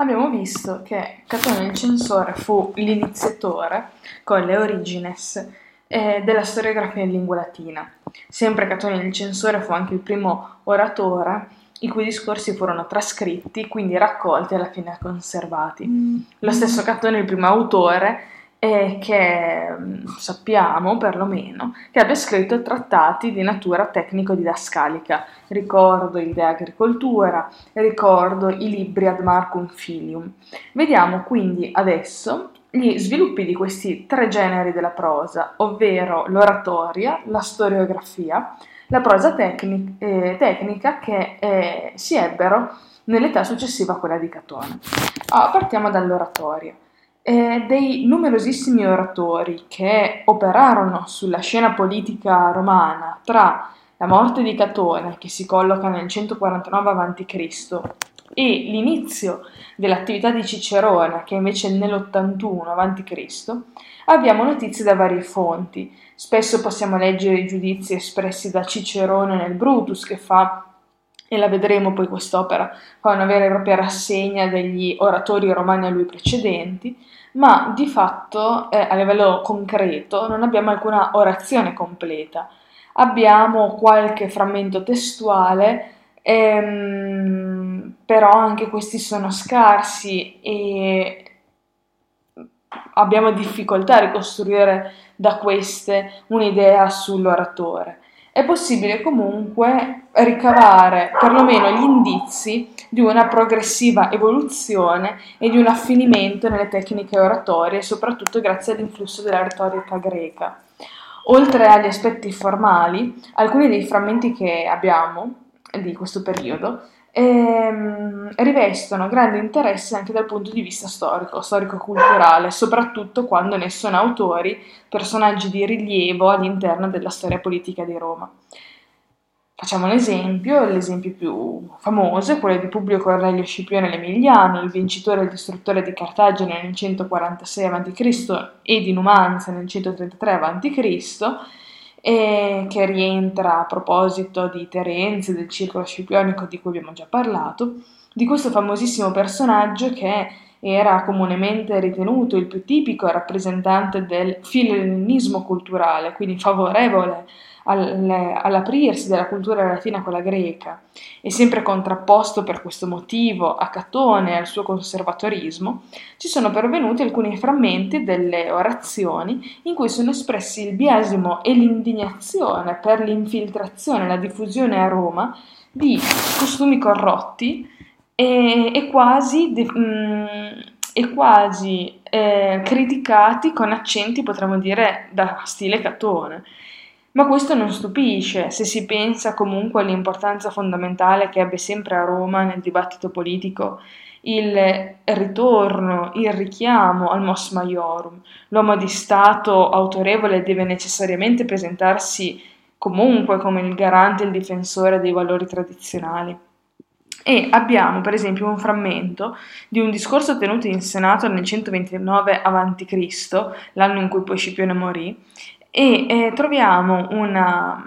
Abbiamo visto che Catone il censore fu l'iniziatore, con le origines, eh, della storiografia in lingua latina. Sempre Catone il censore fu anche il primo oratore i cui discorsi furono trascritti, quindi raccolti e alla fine conservati. Mm. Lo stesso Catone il primo autore e che mm, sappiamo perlomeno che abbia scritto trattati di natura tecnico-didascalica. Ricordo il De Agricoltura, ricordo i libri Ad Marcum Filium. Vediamo quindi adesso gli sviluppi di questi tre generi della prosa, ovvero l'oratoria, la storiografia, la prosa tecnic- eh, tecnica che eh, si ebbero nell'età successiva a quella di Catone. Allora, partiamo dall'oratoria eh, dei numerosissimi oratori che operarono sulla scena politica romana tra la morte di Catone, che si colloca nel 149 a.C., e l'inizio dell'attività di Cicerone, che invece è nell'81 a.C., abbiamo notizie da varie fonti. Spesso possiamo leggere i giudizi espressi da Cicerone nel Brutus, che fa e la vedremo poi quest'opera, fa una vera e propria rassegna degli oratori romani a lui precedenti, ma di fatto eh, a livello concreto non abbiamo alcuna orazione completa. Abbiamo qualche frammento testuale, ehm, però anche questi sono scarsi e abbiamo difficoltà a ricostruire da queste un'idea sull'oratore è possibile comunque ricavare perlomeno gli indizi di una progressiva evoluzione e di un affinimento nelle tecniche oratorie, soprattutto grazie all'influsso della retorica greca. Oltre agli aspetti formali, alcuni dei frammenti che abbiamo di questo periodo ehm, rivestono grande interesse anche dal punto di vista storico, storico-culturale, soprattutto quando ne sono autori personaggi di rilievo all'interno della storia politica di Roma. Facciamo un esempio, l'esempio più famoso è quello di Publio Cornelio Scipione l'Emiliano, il vincitore e il distruttore di Cartagine nel 146 a.C. e di Numanza nel 133 a.C., che rientra a proposito di Terenzi, del circolo scipionico di cui abbiamo già parlato, di questo famosissimo personaggio che era comunemente ritenuto il più tipico rappresentante del filenismo culturale, quindi favorevole all'aprirsi della cultura latina a quella greca e sempre contrapposto per questo motivo a Catone e al suo conservatorismo, ci sono pervenuti alcuni frammenti delle orazioni in cui sono espressi il biasimo e l'indignazione per l'infiltrazione e la diffusione a Roma di costumi corrotti e, e quasi, de, mm, e quasi eh, criticati con accenti, potremmo dire, da stile Catone. Ma questo non stupisce, se si pensa comunque all'importanza fondamentale che ebbe sempre a Roma nel dibattito politico il ritorno, il richiamo al mos maiorum. L'uomo di Stato autorevole deve necessariamente presentarsi comunque come il garante e il difensore dei valori tradizionali. E abbiamo per esempio un frammento di un discorso tenuto in Senato nel 129 a.C., l'anno in cui poi Scipione morì, e eh, troviamo una,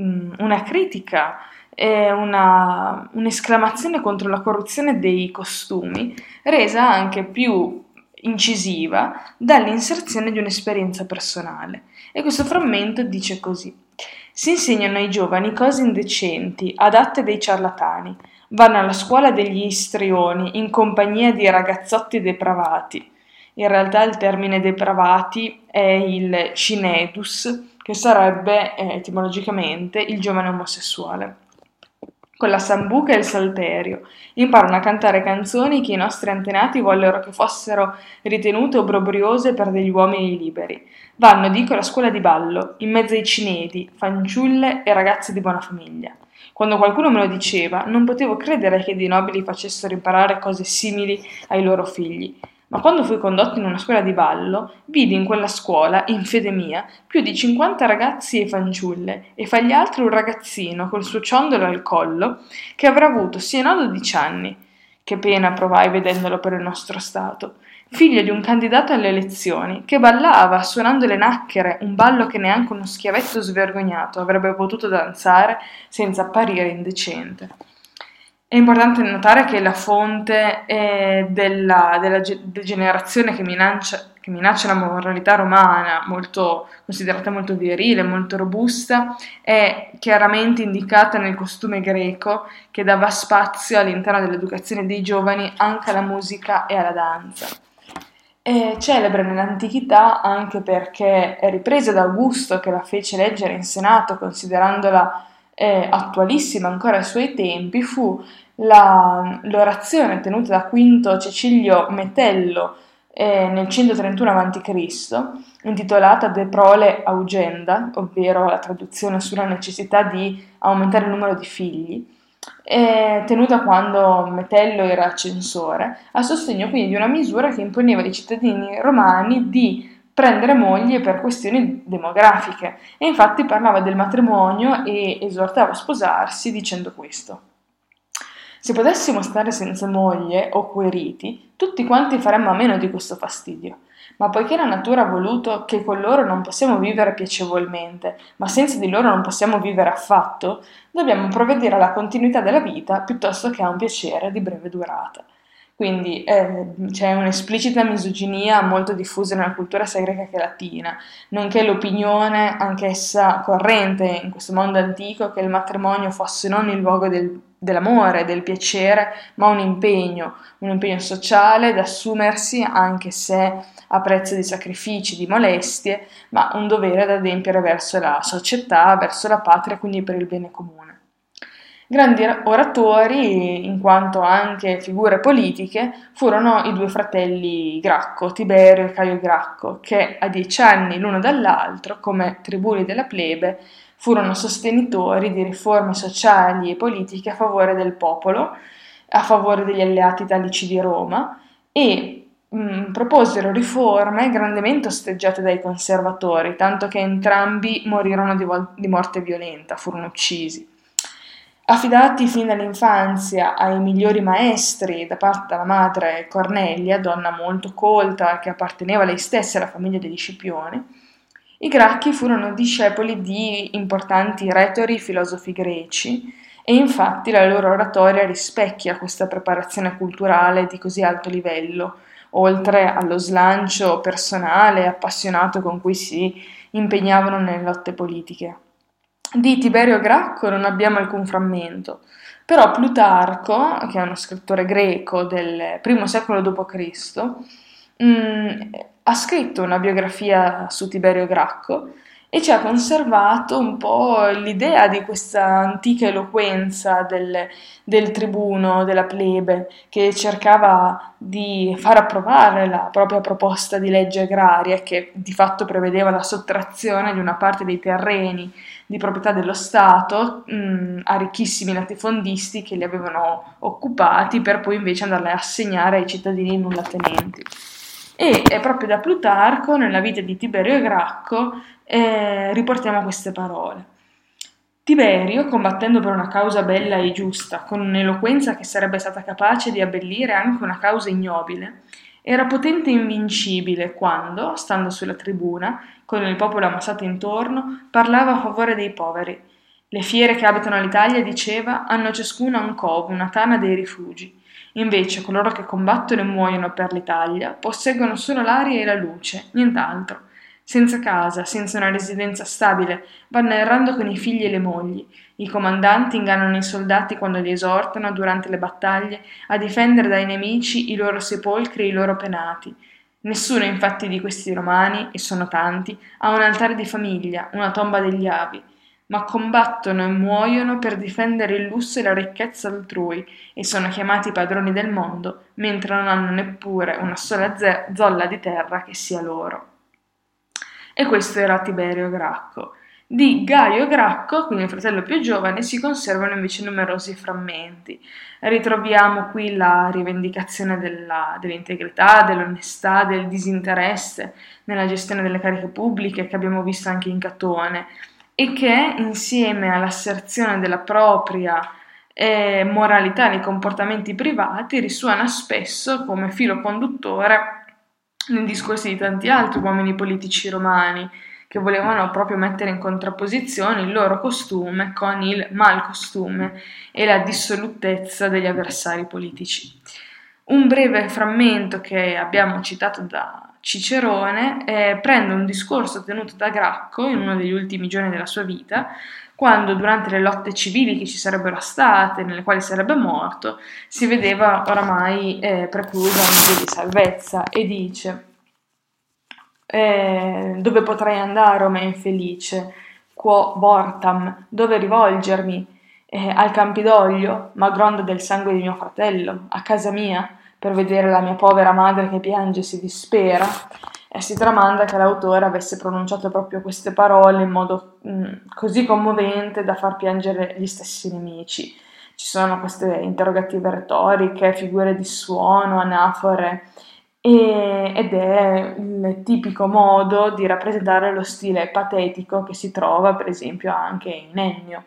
mm, una critica, eh, una, un'esclamazione contro la corruzione dei costumi, resa anche più incisiva dall'inserzione di un'esperienza personale. E questo frammento dice così. Si insegnano ai giovani cose indecenti, adatte dei ciarlatani, vanno alla scuola degli istrioni in compagnia di ragazzotti depravati, in realtà il termine depravati è il cinedus, che sarebbe eh, etimologicamente il giovane omosessuale. Con la sambuca e il salterio imparano a cantare canzoni che i nostri antenati vollero che fossero ritenute obbrobriose per degli uomini liberi. Vanno, dico, alla scuola di ballo, in mezzo ai cineti, fanciulle e ragazze di buona famiglia. Quando qualcuno me lo diceva, non potevo credere che dei nobili facessero imparare cose simili ai loro figli. Ma quando fui condotto in una scuola di ballo, vidi in quella scuola, in fede mia, più di 50 ragazzi e fanciulle, e fra gli altri un ragazzino col suo ciondolo al collo, che avrà avuto sì e no 12 anni. Che pena provai vedendolo per il nostro stato. Figlio di un candidato alle elezioni, che ballava, suonando le nacchere, un ballo che neanche uno schiavetto svergognato avrebbe potuto danzare senza apparire indecente. È importante notare che la fonte della, della degenerazione che minaccia, che minaccia, la moralità romana, molto, considerata molto virile, molto robusta, è chiaramente indicata nel costume greco che dava spazio all'interno dell'educazione dei giovani anche alla musica e alla danza. È celebre nell'antichità anche perché è ripresa da Augusto che la fece leggere in Senato considerandola eh, attualissima ancora ai suoi tempi, fu la, l'orazione tenuta da Quinto Cecilio Metello eh, nel 131 a.C., intitolata De Prole Augenda, ovvero la traduzione sulla necessità di aumentare il numero di figli, eh, tenuta quando Metello era censore, a sostegno quindi di una misura che imponeva ai cittadini romani di prendere moglie per questioni demografiche e infatti parlava del matrimonio e esortava a sposarsi dicendo questo. Se potessimo stare senza moglie o queriti, tutti quanti faremmo a meno di questo fastidio. Ma poiché la natura ha voluto che con loro non possiamo vivere piacevolmente, ma senza di loro non possiamo vivere affatto, dobbiamo provvedere alla continuità della vita piuttosto che a un piacere di breve durata. Quindi eh, c'è un'esplicita misoginia molto diffusa nella cultura sia greca che latina, nonché l'opinione, anch'essa corrente in questo mondo antico, che il matrimonio fosse non il luogo del, dell'amore, del piacere, ma un impegno, un impegno sociale da assumersi anche se a prezzo di sacrifici, di molestie, ma un dovere da adempiere verso la società, verso la patria, quindi per il bene comune. Grandi oratori, in quanto anche figure politiche, furono i due fratelli Gracco, Tiberio e Caio Gracco, che a dieci anni l'uno dall'altro, come tribuni della plebe, furono sostenitori di riforme sociali e politiche a favore del popolo, a favore degli alleati italici di Roma e mh, mm, proposero riforme grandemente osteggiate dai conservatori, tanto che entrambi morirono di, vol- di morte violenta, furono uccisi. Affidati fin dall'infanzia ai migliori maestri da parte della madre Cornelia, donna molto colta che apparteneva lei stessa alla famiglia degli Scipioni, i Gracchi furono discepoli di importanti retori filosofi greci e infatti la loro oratoria rispecchia questa preparazione culturale di così alto livello, oltre allo slancio personale e appassionato con cui si impegnavano nelle lotte politiche. Di Tiberio Gracco non abbiamo alcun frammento, però Plutarco, che è uno scrittore greco del I secolo d.C., mm, ha scritto una biografia su Tiberio Gracco e ci ha conservato un po' l'idea di questa antica eloquenza del, del, tribuno, della plebe, che cercava di far approvare la propria proposta di legge agraria, che di fatto prevedeva la sottrazione di una parte dei terreni di proprietà dello Stato mh, a ricchissimi latifondisti che li avevano occupati per poi invece andarli a assegnare ai cittadini nullatenenti. E è proprio da Plutarco, nella vita di Tiberio Gracco, eh, riportiamo queste parole. Tiberio, combattendo per una causa bella e giusta, con un'eloquenza che sarebbe stata capace di abbellire anche una causa ignobile, era potente e invincibile quando, stando sulla tribuna, con il popolo ammassato intorno, parlava a favore dei poveri. Le fiere che abitano l'Italia, diceva, hanno ciascuna un covo, una tana dei rifugi. Invece coloro che combattono e muoiono per l'Italia posseggono solo l'aria e la luce, nient'altro senza casa, senza una residenza stabile, vanno errando con i figli e le mogli. I comandanti ingannano i soldati quando li esortano, durante le battaglie, a difendere dai nemici i loro sepolcri e i loro penati. Nessuno infatti di questi romani, e sono tanti, ha un altare di famiglia, una tomba degli avi, ma combattono e muoiono per difendere il lusso e la ricchezza altrui e sono chiamati padroni del mondo, mentre non hanno neppure una sola zolla di terra che sia loro e questo era Tiberio Gracco. Di Gaio Gracco, quindi il fratello più giovane, si conservano invece numerosi frammenti. Ritroviamo qui la rivendicazione della, dell'integrità, dell'onestà, del disinteresse nella gestione delle cariche pubbliche che abbiamo visto anche in Catone e che insieme all'asserzione della propria eh, moralità nei comportamenti privati risuona spesso come filo conduttore nei discorsi di tanti altri uomini politici romani che volevano proprio mettere in contrapposizione il loro costume con il malcostume e la dissolutezza degli avversari politici. Un breve frammento che abbiamo citato da Cicerone eh, prende un discorso tenuto da Gracco in uno degli ultimi giorni della sua vita, quando durante le lotte civili che ci sarebbero state, nelle quali sarebbe morto, si vedeva oramai eh, preclusa un via di salvezza e dice eh, dove potrei andare, o me infelice? Quo vortam, dove rivolgermi? Eh, al Campidoglio, ma gronda del sangue di mio fratello, a casa mia, per vedere la mia povera madre che piange e si dispera. E si tramanda che l'autore avesse pronunciato proprio queste parole in modo mh, mm, così commovente da far piangere gli stessi nemici. Ci sono queste interrogative retoriche, figure di suono, anafore e, ed è il tipico modo di rappresentare lo stile patetico che si trova per esempio anche in Ennio.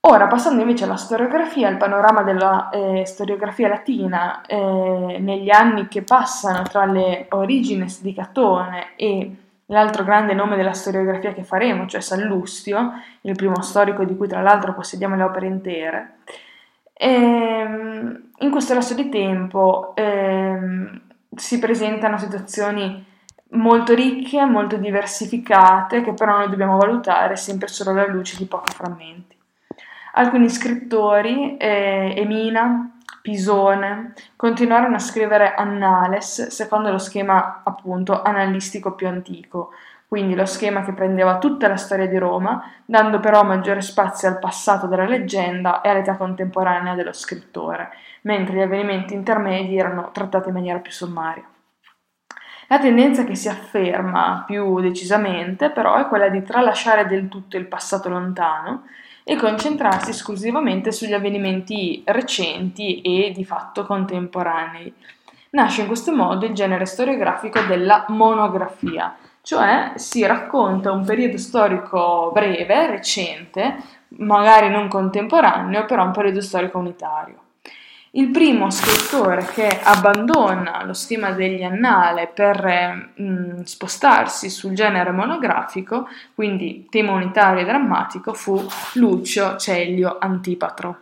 Ora, passando invece alla storiografia, il panorama della eh, storiografia latina eh, negli anni che passano tra le origines di Catone e l'altro grande nome della storiografia che faremo, cioè Sallustio, il primo storico di cui tra l'altro possediamo le opere intere, ehm, in questo lasso di tempo ehm, si presentano situazioni molto ricche, molto diversificate, che però noi dobbiamo valutare sempre solo alla luce di pochi frammenti. Alcuni scrittori, eh, Emina, Pisone, continuarono a scrivere annales secondo lo schema appunto analistico più antico, quindi lo schema che prendeva tutta la storia di Roma, dando però maggiore spazio al passato della leggenda e all'età contemporanea dello scrittore, mentre gli avvenimenti intermedi erano trattati in maniera più sommaria. La tendenza che si afferma più decisamente però è quella di tralasciare del tutto il passato lontano e concentrarsi esclusivamente sugli avvenimenti recenti e di fatto contemporanei. Nasce in questo modo il genere storiografico della monografia, cioè si racconta un periodo storico breve, recente, magari non contemporaneo, però un periodo storico unitario. Il primo scrittore che abbandona lo schema degli annale per mh, mm, spostarsi sul genere monografico, quindi tema unitario e drammatico, fu Lucio Celio Antipatro.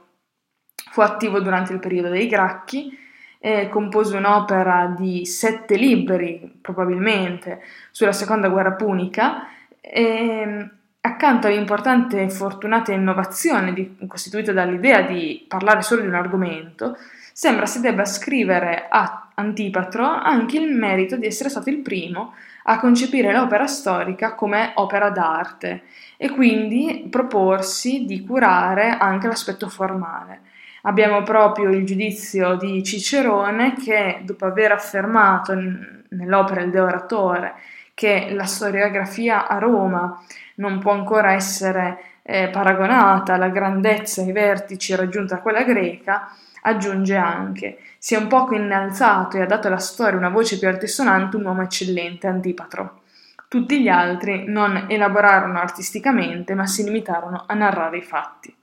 Fu attivo durante il periodo dei Gracchi, eh, compose un'opera di sette libri, probabilmente, sulla seconda guerra punica, e, accanto all'importante e fortunata innovazione di, costituita dall'idea di parlare solo di un argomento, sembra si debba scrivere a Antipatro anche il merito di essere stato il primo a concepire l'opera storica come opera d'arte e quindi proporsi di curare anche l'aspetto formale. Abbiamo proprio il giudizio di Cicerone che, dopo aver affermato nell'opera Il De Oratore che la storiografia a Roma non può ancora essere eh, paragonata alla grandezza e ai vertici raggiunta a quella greca, aggiunge anche si è un poco innalzato e ha dato alla storia una voce più altisonante un uomo eccellente, Antipatro. Tutti gli altri non elaborarono artisticamente, ma si limitarono a narrare i fatti.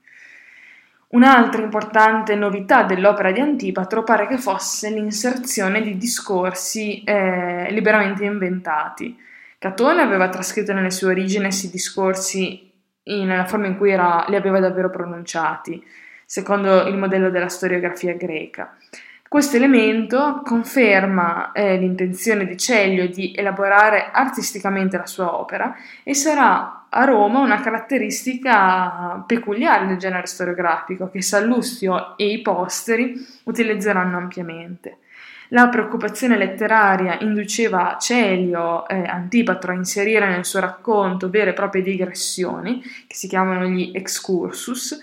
Un'altra importante novità dell'opera di Antipatro pare che fosse l'inserzione di discorsi eh, liberamente inventati. Catone aveva trascritto nelle sue origini questi discorsi nella forma in cui era, li aveva davvero pronunciati, secondo il modello della storiografia greca. Questo elemento conferma eh, l'intenzione di Celio di elaborare artisticamente la sua opera e sarà a Roma una caratteristica peculiare del genere storiografico che Sallustio e i posteri utilizzeranno ampiamente. La preoccupazione letteraria induceva Celio eh, Antipatro a inserire nel suo racconto vere e proprie digressioni, che si chiamano gli excursus,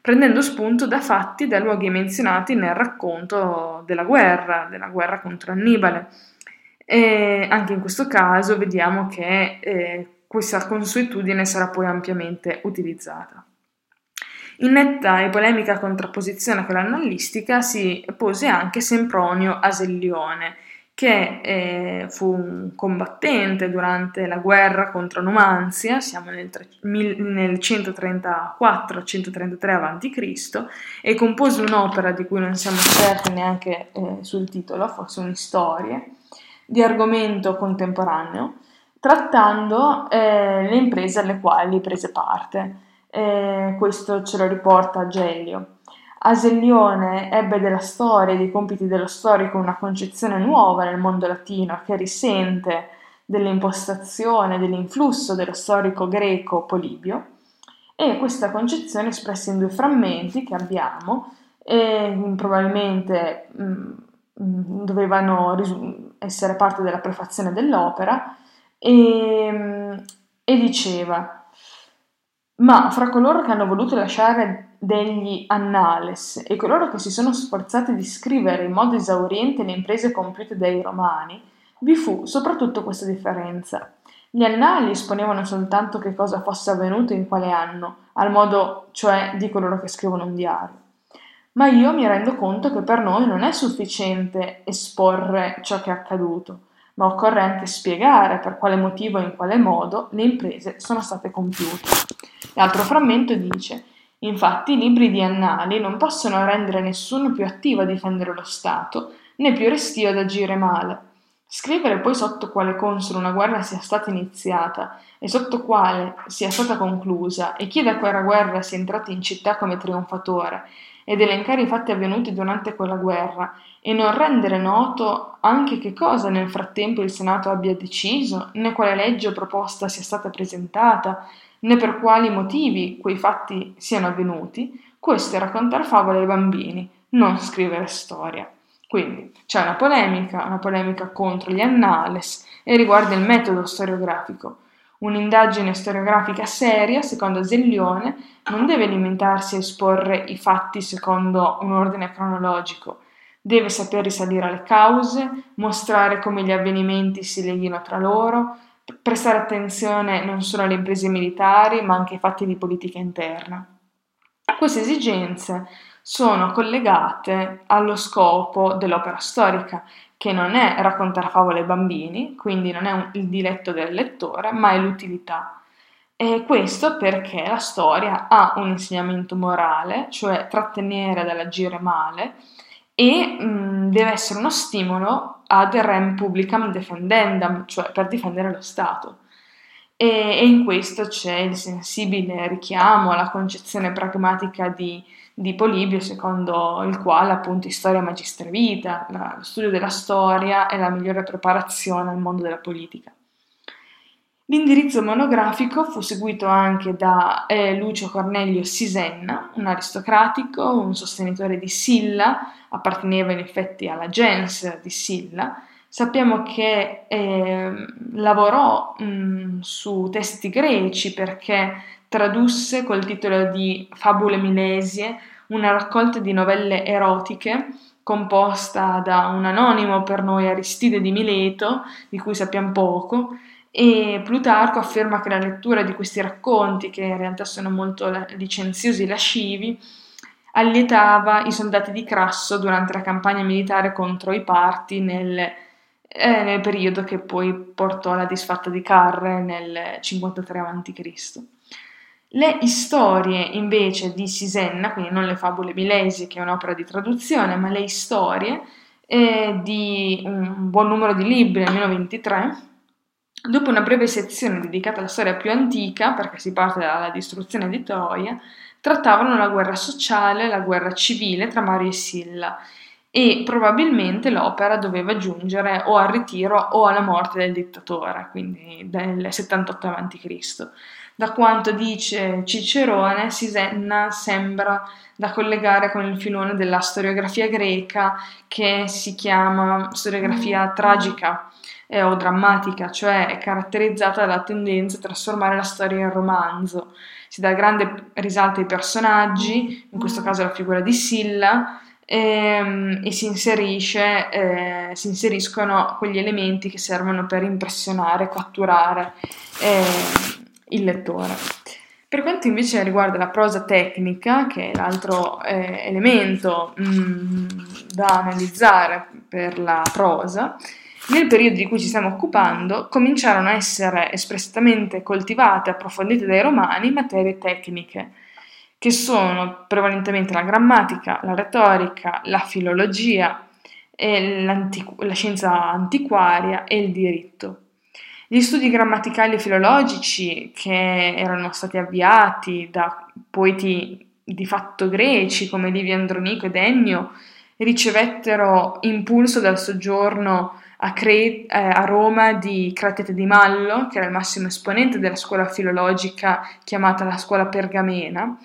prendendo spunto da fatti e da luoghi menzionati nel racconto della guerra, della guerra contro Annibale. E anche in questo caso vediamo che eh, questa consuetudine sarà poi ampiamente utilizzata. In netta e polemica contrapposizione con l'annalistica si pose anche Sempronio Asellione, che eh, fu un combattente durante la guerra contro Numanzia, siamo nel, nel 134-133 a.C., e compose un'opera di cui non siamo certi neanche eh, sul titolo, forse un'istoria, di argomento contemporaneo, trattando eh, le imprese alle quali prese parte. Eh, questo ce lo riporta Agelio. Asellione ebbe della storia e dei compiti dello storico una concezione nuova nel mondo latino che risente dell'impostazione, dell'influsso dello storico greco Polibio e questa concezione espressa in due frammenti che abbiamo e probabilmente mh, mm, dovevano risu- essere parte della prefazione dell'opera e, mm, e diceva ma fra coloro che hanno voluto lasciare degli annales e coloro che si sono sforzati di scrivere in modo esauriente le imprese compiute dai romani, vi fu soprattutto questa differenza. Gli annali esponevano soltanto che cosa fosse avvenuto in quale anno, al modo cioè di coloro che scrivono un diario. Ma io mi rendo conto che per noi non è sufficiente esporre ciò che è accaduto, ma occorre anche spiegare per quale motivo e in quale modo le imprese sono state compiute. L'altro frammento dice Infatti i libri di annali non possono rendere nessuno più attivo a difendere lo Stato, né più restio ad agire male. Scrivere poi sotto quale console una guerra sia stata iniziata e sotto quale sia stata conclusa e chi da quella guerra sia entrato in città come trionfatore ed elencare i fatti avvenuti durante quella guerra e non rendere noto anche che cosa nel frattempo il Senato abbia deciso, né quale legge o proposta sia stata presentata, né per quali motivi quei fatti siano avvenuti, questo è raccontare favole ai bambini, non scrivere storia. Quindi c'è una polemica, una polemica contro gli annales e riguarda il metodo storiografico. Un'indagine storiografica seria, secondo Zellione, non deve limitarsi a esporre i fatti secondo un ordine cronologico, deve saper risalire alle cause, mostrare come gli avvenimenti si leghino tra loro, prestare attenzione non solo alle imprese militari, ma anche ai fatti di politica interna. Queste esigenze sono collegate allo scopo dell'opera storica, che non è raccontare favole ai bambini, quindi non è un, il diletto del lettore, ma è l'utilità. E questo perché la storia ha un insegnamento morale, cioè trattenere dall'agire male, e mh, deve essere uno stimolo ad rem publicam defendendam, cioè per difendere lo Stato. E, e in questo c'è il sensibile richiamo alla concezione pragmatica di, di Polibio, secondo il quale appunto storia magistra vita, la, lo studio della storia è la migliore preparazione al mondo della politica. L'indirizzo monografico fu seguito anche da eh, Lucio Cornelio Sisenna, un aristocratico, un sostenitore di Silla, apparteneva in effetti alla gens di Silla. Sappiamo che eh, lavorò mh, su testi greci perché tradusse col titolo di Fabule Milesie una raccolta di novelle erotiche composta da un anonimo per noi Aristide di Mileto, di cui sappiamo poco, e Plutarco afferma che la lettura di questi racconti, che in realtà sono molto licenziosi e lascivi, allietava i soldati di Crasso durante la campagna militare contro i Parti nel, eh, nel periodo che poi portò alla disfatta di Carre nel 53 a.C. Le storie invece di Sisenna, quindi non le fabole milesi che è un'opera di traduzione, ma le storie eh, di un buon numero di libri, almeno 23, Dopo una breve sezione dedicata alla storia più antica, perché si parte dalla distruzione di Troia, trattavano la guerra sociale, la guerra civile tra Mario e Silla e probabilmente l'opera doveva giungere o al ritiro o alla morte del dittatore, quindi del 78 a.C. Da quanto dice Cicerone, Sisenna sembra da collegare con il filone della storiografia greca che si chiama storiografia tragica eh, o drammatica, cioè è caratterizzata dalla tendenza a trasformare la storia in romanzo. Si dà grande risalto ai personaggi, in questo caso la figura di Silla, ehm, e si, inserisce, eh, si inseriscono quegli elementi che servono per impressionare, catturare eh, il lettore. Per quanto invece riguarda la prosa tecnica, che è l'altro eh, elemento mh, mm, da analizzare per la prosa, nel periodo di cui ci stiamo occupando, cominciarono a essere espressamente coltivate e approfondite dai romani materie tecniche, che sono prevalentemente la grammatica, la retorica, la filologia, la scienza antiquaria e il diritto. Gli studi grammaticali e filologici che erano stati avviati da poeti di fatto greci come Livio Andronico ed Ennio ricevettero impulso dal soggiorno a, Cre- eh, a Roma di Cratete di Mallo, che era il massimo esponente della scuola filologica chiamata la scuola pergamena.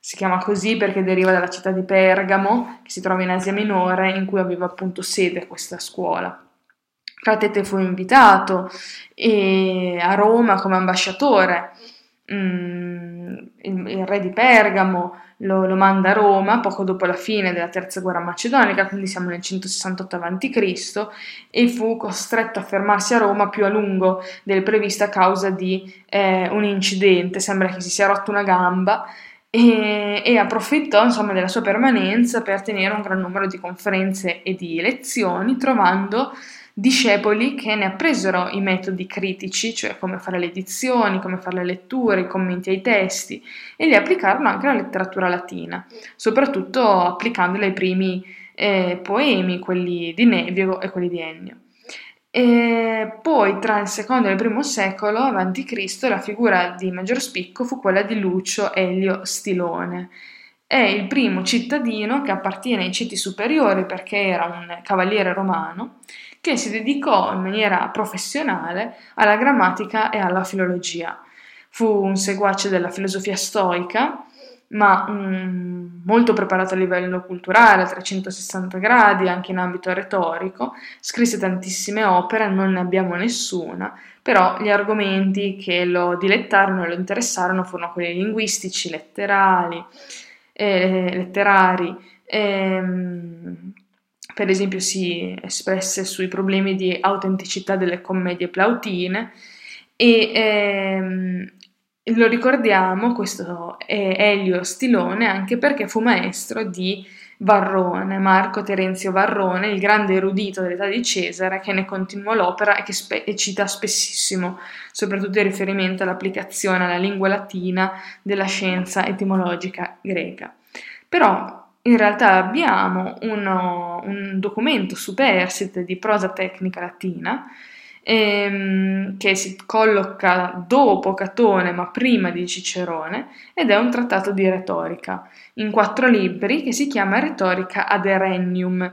Si chiama così perché deriva dalla città di Pergamo, che si trova in Asia Minore, in cui aveva appunto sede questa scuola. Cratete fu invitato a Roma come ambasciatore. Mm, il, il, re di Pergamo lo, lo, manda a Roma poco dopo la fine della terza guerra macedonica, quindi siamo nel 168 a.C., e fu costretto a fermarsi a Roma più a lungo del previsto a causa di eh, un incidente. Sembra che si sia rotto una gamba e, e approfittò insomma, della sua permanenza per tenere un gran numero di conferenze e di lezioni, trovando discepoli che ne appresero i metodi critici, cioè come fare le edizioni, come fare le letture, i commenti ai testi, e li applicarono anche alla letteratura latina, soprattutto applicandoli ai primi eh, poemi, quelli di Nevio e quelli di Ennio. E poi tra il secondo e il primo secolo a.C. la figura di maggior spicco fu quella di Lucio Elio Stilone. È il primo cittadino che appartiene ai ceti superiori perché era un cavaliere romano che si dedicò in maniera professionale alla grammatica e alla filologia. Fu un seguace della filosofia stoica ma mm, molto preparato a livello culturale, a 360 gradi, anche in ambito retorico, scrisse tantissime opere, non ne abbiamo nessuna, però gli argomenti che lo dilettarono e lo interessarono furono quelli linguistici, letterali, eh, letterari, ehm, per esempio si espresse sui problemi di autenticità delle commedie plautine e ehm, lo ricordiamo, questo è Elio Stilone, anche perché fu maestro di Varrone, Marco Terenzio Varrone, il grande erudito dell'età di Cesare, che ne continuò l'opera e che spe- e cita spessissimo, soprattutto in riferimento all'applicazione alla lingua latina della scienza etimologica greca. Però in realtà abbiamo uno, un documento superstite di prosa tecnica latina ehm, che si colloca dopo Catone ma prima di Cicerone ed è un trattato di retorica in quattro libri che si chiama Retorica ad Erennium.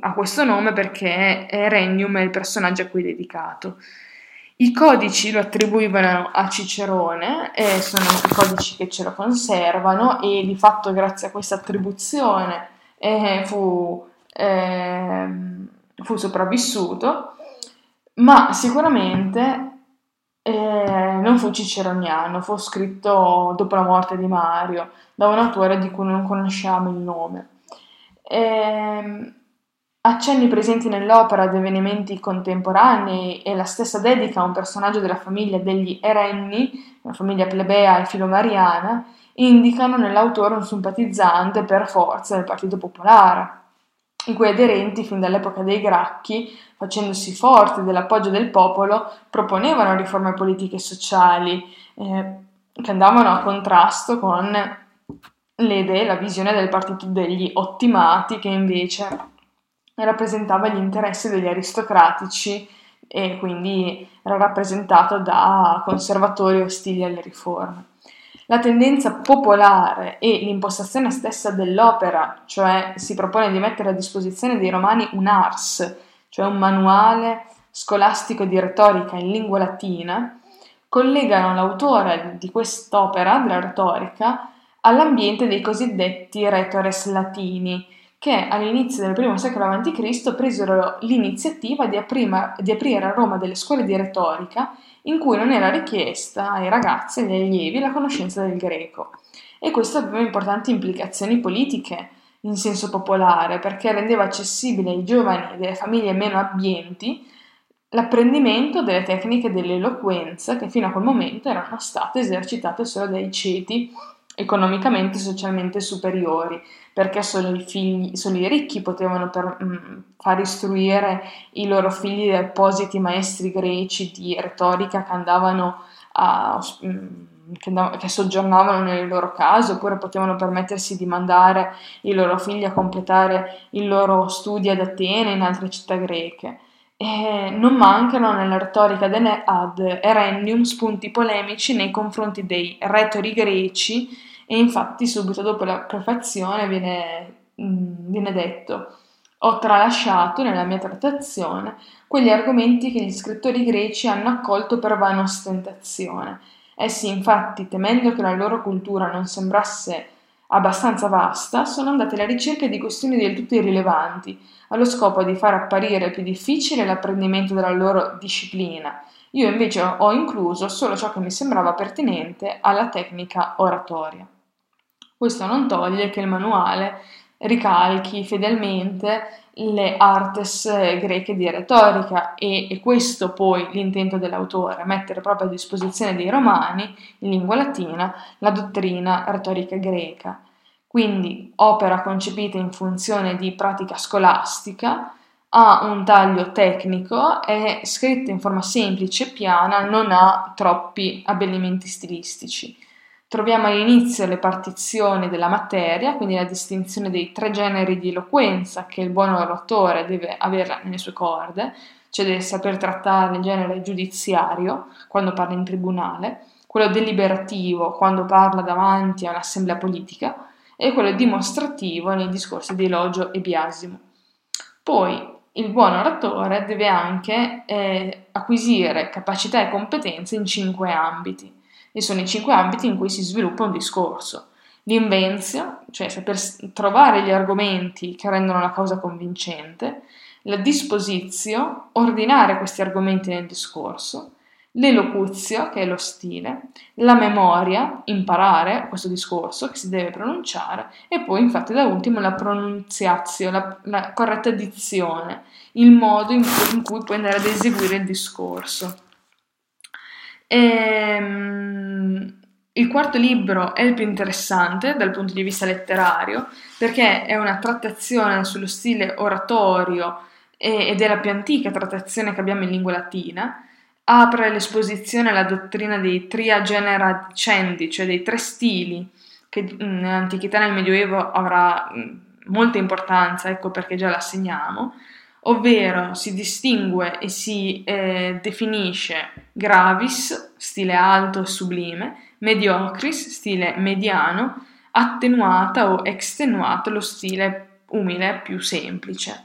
Ha questo nome perché Erennium è il personaggio a cui è dedicato. I codici lo attribuivano a Cicerone, e sono i codici che ce lo conservano e di fatto grazie a questa attribuzione eh, fu, eh, fu sopravvissuto ma sicuramente eh, non fu ciceroniano, fu scritto dopo la morte di Mario da un autore di cui non conosciamo il nome. Accenni presenti nell'opera ad avvenimenti contemporanei e la stessa dedica a un personaggio della famiglia degli Erenni, una famiglia plebea e filomariana, indicano nell'autore un simpatizzante per forza del Partito Popolare i cui aderenti, fin dall'epoca dei Gracchi, facendosi forti dell'appoggio del popolo, proponevano riforme politiche e sociali eh, che andavano a contrasto con le idee, la visione del partito degli ottimati, che invece rappresentava gli interessi degli aristocratici e quindi era rappresentato da conservatori ostili alle riforme. La tendenza popolare e l'impostazione stessa dell'opera, cioè si propone di mettere a disposizione dei romani un ars, cioè un manuale scolastico di retorica in lingua latina, collegano l'autore di quest'opera della retorica all'ambiente dei cosiddetti retores latini, che all'inizio del I secolo a.C. presero l'iniziativa di, aprima, di aprire a Roma delle scuole di retorica in cui non era richiesta ai ragazzi e agli allievi la conoscenza del greco. E questo aveva importanti implicazioni politiche in senso popolare, perché rendeva accessibile ai giovani delle famiglie meno abbienti l'apprendimento delle tecniche dell'eloquenza che fino a quel momento erano state esercitate solo dai ceti economicamente e socialmente superiori, perché solo i, figli, solo i ricchi potevano per, mh, mm, far istruire i loro figli di appositi maestri greci di retorica che andavano a, mh, mm, che, soggiornavano nelle loro case oppure potevano permettersi di mandare i loro figli a completare i loro studi ad Atene e in altre città greche. E non mancano nella retorica ad Erennium spunti polemici nei confronti dei retori greci e infatti subito dopo la prefazione viene, mm, viene detto ho tralasciato nella mia trattazione quegli argomenti che gli scrittori greci hanno accolto per vana ostentazione. Essi, infatti, temendo che la loro cultura non sembrasse abbastanza vasta, sono andati alla ricerca di questioni del tutto irrilevanti, allo scopo di far apparire più difficile l'apprendimento della loro disciplina. Io invece ho incluso solo ciò che mi sembrava pertinente alla tecnica oratoria. Questo non toglie che il manuale ricalchi fedelmente le artes greche di retorica e, e questo poi l'intento dell'autore, mettere proprio a disposizione dei romani in lingua latina la dottrina retorica greca. Quindi opera concepita in funzione di pratica scolastica, ha un taglio tecnico, è scritta in forma semplice e piana, non ha troppi abbellimenti stilistici. Troviamo all'inizio le partizioni della materia, quindi la distinzione dei tre generi di eloquenza che il buon oratore deve avere nelle sue corde, cioè deve saper trattare il genere giudiziario quando parla in tribunale, quello deliberativo quando parla davanti a un'assemblea politica e quello dimostrativo nei discorsi di elogio e biasimo. Poi il buon oratore deve anche eh, acquisire capacità e competenze in cinque ambiti e sono i cinque ambiti in cui si sviluppa un discorso. L'invenzio, cioè saper trovare gli argomenti che rendono la causa convincente, la disposizio, ordinare questi argomenti nel discorso, l'elocuzio, che è lo stile, la memoria, imparare questo discorso che si deve pronunciare, e poi infatti da ultimo la pronunziazio, la, la corretta dizione, il modo in cui, in cui puoi andare ad eseguire il discorso. Ehm, il quarto libro è il più interessante dal punto di vista letterario perché è una trattazione sullo stile oratorio ed è la più antica trattazione che abbiamo in lingua latina. Apre l'esposizione alla dottrina dei tria genera dicendi, cioè dei tre stili, che nell'antichità e nel Medioevo avrà molta importanza, ecco perché già la segniamo ovvero si distingue e si eh, definisce gravis, stile alto e sublime, mediocris, stile mediano, attenuata o extenuata, lo stile umile più semplice.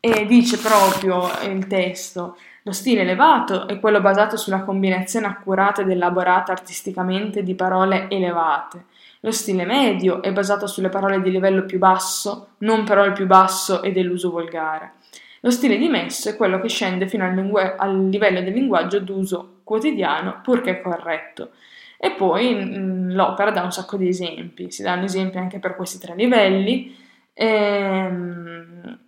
E dice proprio il testo, lo stile elevato è quello basato sulla combinazione accurata ed elaborata artisticamente di parole elevate. Lo stile medio è basato sulle parole di livello più basso, non però il più basso e dell'uso volgare. Lo stile di messo è quello che scende fino al, lingu- al livello del linguaggio d'uso quotidiano, purché corretto. E poi mh, mm, l'opera dà un sacco di esempi, si danno esempi anche per questi tre livelli. Ehm,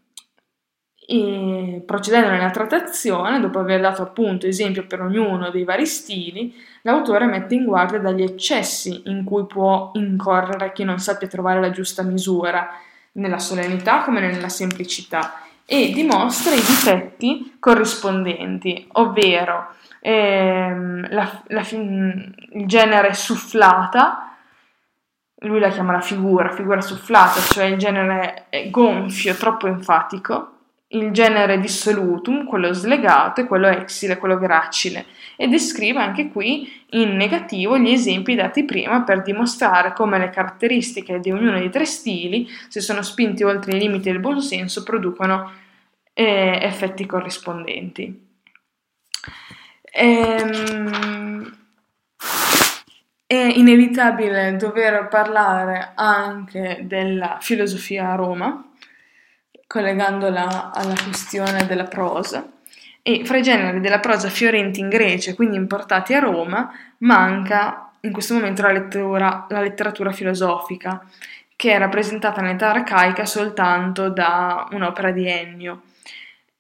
e procedendo nella trattazione, dopo aver dato appunto esempio per ognuno dei vari stili, l'autore mette in guardia dagli eccessi in cui può incorrere chi non sappia trovare la giusta misura, nella solennità come nella semplicità, e dimostra i difetti corrispondenti, ovvero ehm, la, la, il genere sufflata, lui la chiama la figura, figura sufflata, cioè il genere gonfio, troppo enfatico, il genere dissolutum, quello slegato, e quello exile, quello gracile, e descrive anche qui in negativo gli esempi dati prima per dimostrare come le caratteristiche di ognuno dei tre stili, se sono spinti oltre i limiti del buonsenso, producono eh, effetti corrispondenti. Ehm, è inevitabile dover parlare anche della filosofia a Roma, collegandola alla questione della prosa. E fra i generi della prosa fiorenti in Grecia, quindi importati a Roma, manca in questo momento la, lettura, la letteratura filosofica, che è rappresentata nell'età arcaica soltanto da un'opera di Ennio.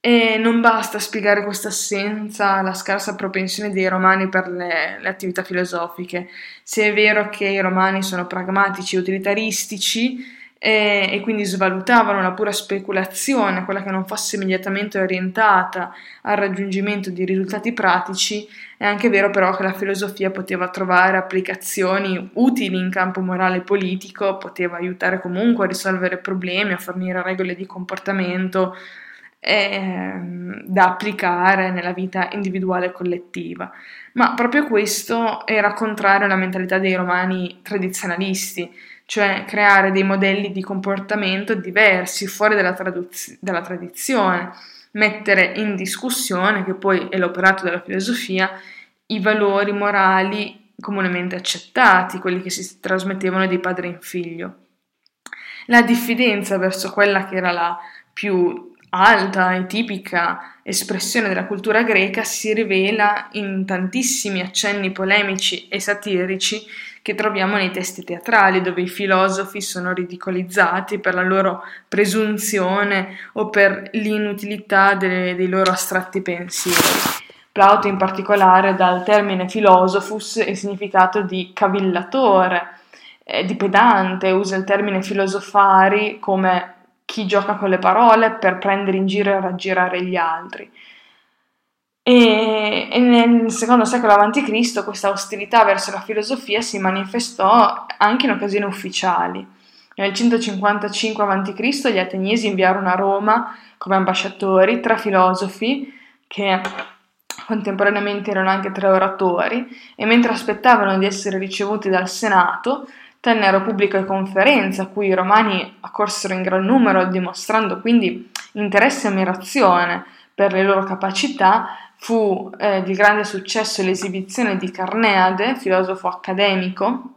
E non basta spiegare questa assenza, la scarsa propensione dei romani per le, le, attività filosofiche. Se è vero che i romani sono pragmatici e utilitaristici e, e quindi svalutavano la pura speculazione, quella che non fosse immediatamente orientata al raggiungimento di risultati pratici, è anche vero però che la filosofia poteva trovare applicazioni utili in campo morale e politico, poteva aiutare comunque a risolvere problemi, a fornire regole di comportamento eh, da applicare nella vita individuale e collettiva. Ma proprio questo era contrario alla mentalità dei romani tradizionalisti, cioè creare dei modelli di comportamento diversi, fuori dalla, traduz- dalla tradizione, mettere in discussione, che poi è l'operato della filosofia, i valori morali comunemente accettati, quelli che si trasmettevano di padre in figlio. La diffidenza verso quella che era la più alta e tipica espressione della cultura greca si rivela in tantissimi accenni polemici e satirici che troviamo nei testi teatrali, dove i filosofi sono ridicolizzati per la loro presunzione o per l'inutilità dei, dei loro astratti pensieri. Plauto in particolare dal termine philosophus il significato di cavillatore, eh, di pedante, usa il termine filosofari come chi gioca con le parole per prendere in giro e raggirare gli altri. E, e nel secondo secolo a.C. questa ostilità verso la filosofia si manifestò anche in occasioni ufficiali. Nel 155 a.C. gli ateniesi inviarono a Roma come ambasciatori tre filosofi che contemporaneamente erano anche tre oratori e mentre aspettavano di essere ricevuti dal Senato tennero pubbliche conferenze a cui i romani accorsero in gran numero, dimostrando quindi interesse e ammirazione per le loro capacità, fu eh, di grande successo l'esibizione di Carneade, filosofo accademico,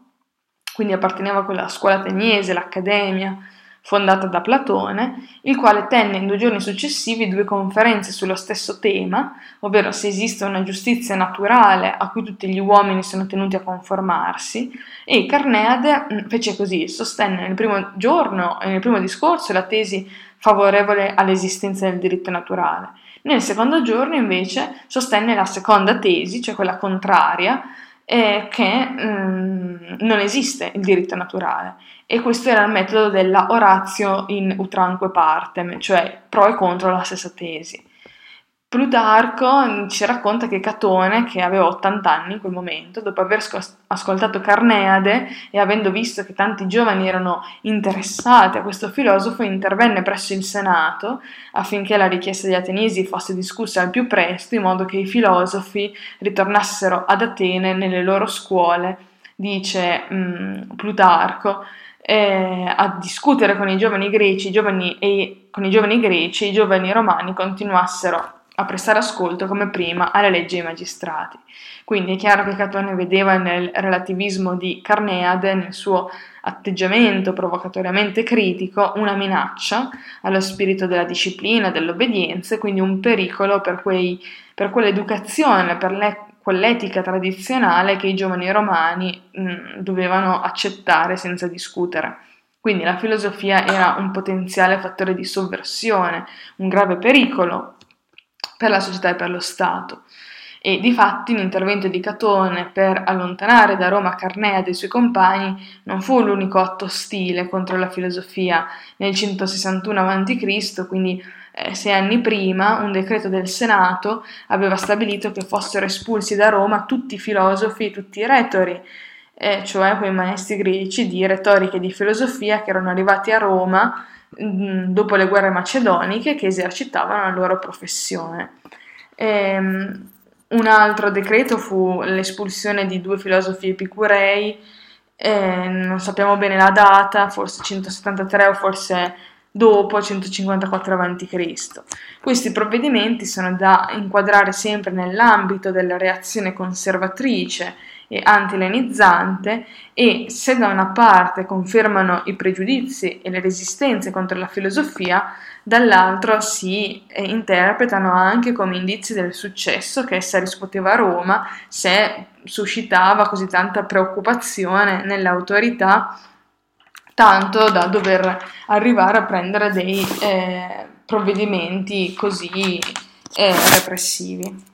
quindi apparteneva a quella scuola ateniese, l'accademia, fondata da Platone, il quale tenne in due giorni successivi due conferenze sullo stesso tema, ovvero se esiste una giustizia naturale a cui tutti gli uomini sono tenuti a conformarsi, e Carneade mm, fece così, sostenne nel primo giorno e nel primo discorso la tesi favorevole all'esistenza del diritto naturale. Nel secondo giorno invece sostenne la seconda tesi, cioè quella contraria, eh, che mm, non esiste il diritto naturale e questo era il metodo della oratio in utranque partem, cioè pro e contro la stessa tesi. Plutarco ci racconta che Catone, che aveva 80 anni in quel momento, dopo aver ascoltato Carneade e avendo visto che tanti giovani erano interessati a questo filosofo, intervenne presso il Senato affinché la richiesta degli ateniesi fosse discussa al più presto, in modo che i filosofi ritornassero ad Atene nelle loro scuole, dice mh, mm, Plutarco, eh, a discutere con i giovani greci i giovani, e con i giovani greci, i giovani romani continuassero a prestare ascolto come prima alle leggi dei magistrati. Quindi è chiaro che Catone vedeva nel relativismo di Carneade, nel suo atteggiamento provocatoriamente critico, una minaccia allo spirito della disciplina, dell'obbedienza e quindi un pericolo per, quei, per quell'educazione, per le, quell'etica tradizionale che i giovani romani mh, dovevano accettare senza discutere. Quindi la filosofia era un potenziale fattore di sovversione, un grave pericolo per la società e per lo Stato. E di fatti l'intervento di Catone per allontanare da Roma Carnea dei suoi compagni non fu l'unico atto ostile contro la filosofia. Nel 161 a.C., quindi eh, sei anni prima, un decreto del Senato aveva stabilito che fossero espulsi da Roma tutti i filosofi e tutti i retori, eh, cioè quei maestri greci di retorica e di filosofia che erano arrivati a Roma dopo le guerre macedoniche che esercitavano la loro professione. Ehm, un altro decreto fu l'espulsione di due filosofi epicurei, eh, non sappiamo bene la data, forse 173 o forse dopo 154 a.C. Questi provvedimenti sono da inquadrare sempre nell'ambito della reazione conservatrice e antilenizzante e se da una parte confermano i pregiudizi e le resistenze contro la filosofia, dall'altro si eh, interpretano anche come indizi del successo che essa riscuoteva a Roma se suscitava così tanta preoccupazione nelle autorità tanto da dover arrivare a prendere dei eh, provvedimenti così eh, repressivi.